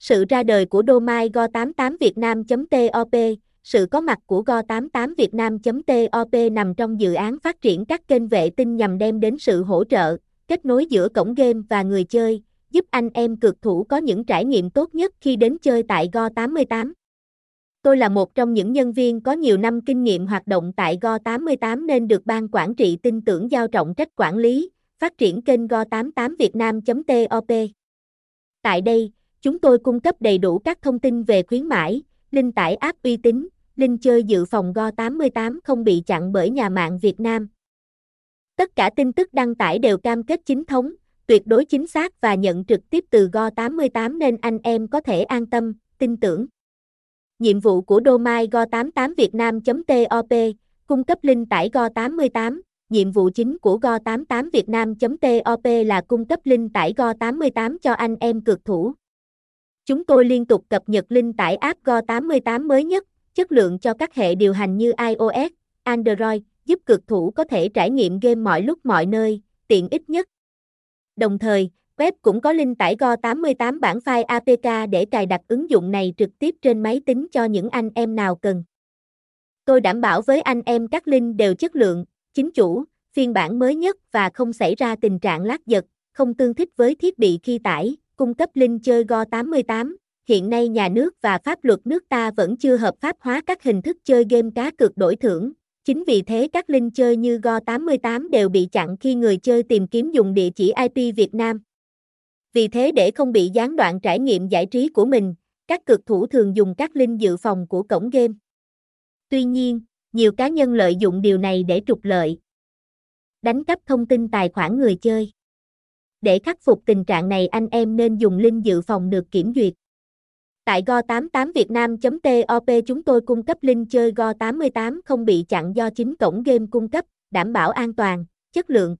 Sự ra đời của domain go88vietnam.top, sự có mặt của go88vietnam.top nằm trong dự án phát triển các kênh vệ tinh nhằm đem đến sự hỗ trợ, kết nối giữa cổng game và người chơi, giúp anh em cực thủ có những trải nghiệm tốt nhất khi đến chơi tại Go88. Tôi là một trong những nhân viên có nhiều năm kinh nghiệm hoạt động tại Go88 nên được ban quản trị tin tưởng giao trọng trách quản lý, phát triển kênh Go88vietnam.top. Tại đây, chúng tôi cung cấp đầy đủ các thông tin về khuyến mãi, linh tải app uy tín, linh chơi dự phòng Go88 không bị chặn bởi nhà mạng Việt Nam. Tất cả tin tức đăng tải đều cam kết chính thống, tuyệt đối chính xác và nhận trực tiếp từ Go88 nên anh em có thể an tâm, tin tưởng. Nhiệm vụ của domain go88vietnam.top, cung cấp link tải Go88. Nhiệm vụ chính của Go88vietnam.top là cung cấp link tải Go88 cho anh em cực thủ. Chúng tôi liên tục cập nhật link tải app Go88 mới nhất, chất lượng cho các hệ điều hành như iOS, Android, giúp cực thủ có thể trải nghiệm game mọi lúc mọi nơi, tiện ích nhất. Đồng thời, web cũng có link tải Go88 bản file APK để cài đặt ứng dụng này trực tiếp trên máy tính cho những anh em nào cần. Tôi đảm bảo với anh em các link đều chất lượng, chính chủ, phiên bản mới nhất và không xảy ra tình trạng lát giật, không tương thích với thiết bị khi tải, cung cấp link chơi Go88. Hiện nay nhà nước và pháp luật nước ta vẫn chưa hợp pháp hóa các hình thức chơi game cá cược đổi thưởng, Chính vì thế các link chơi như Go88 đều bị chặn khi người chơi tìm kiếm dùng địa chỉ IP Việt Nam. Vì thế để không bị gián đoạn trải nghiệm giải trí của mình, các cực thủ thường dùng các link dự phòng của cổng game. Tuy nhiên, nhiều cá nhân lợi dụng điều này để trục lợi. Đánh cắp thông tin tài khoản người chơi. Để khắc phục tình trạng này anh em nên dùng link dự phòng được kiểm duyệt. Tại go88vietnam.top chúng tôi cung cấp link chơi Go88 không bị chặn do chính cổng game cung cấp, đảm bảo an toàn, chất lượng,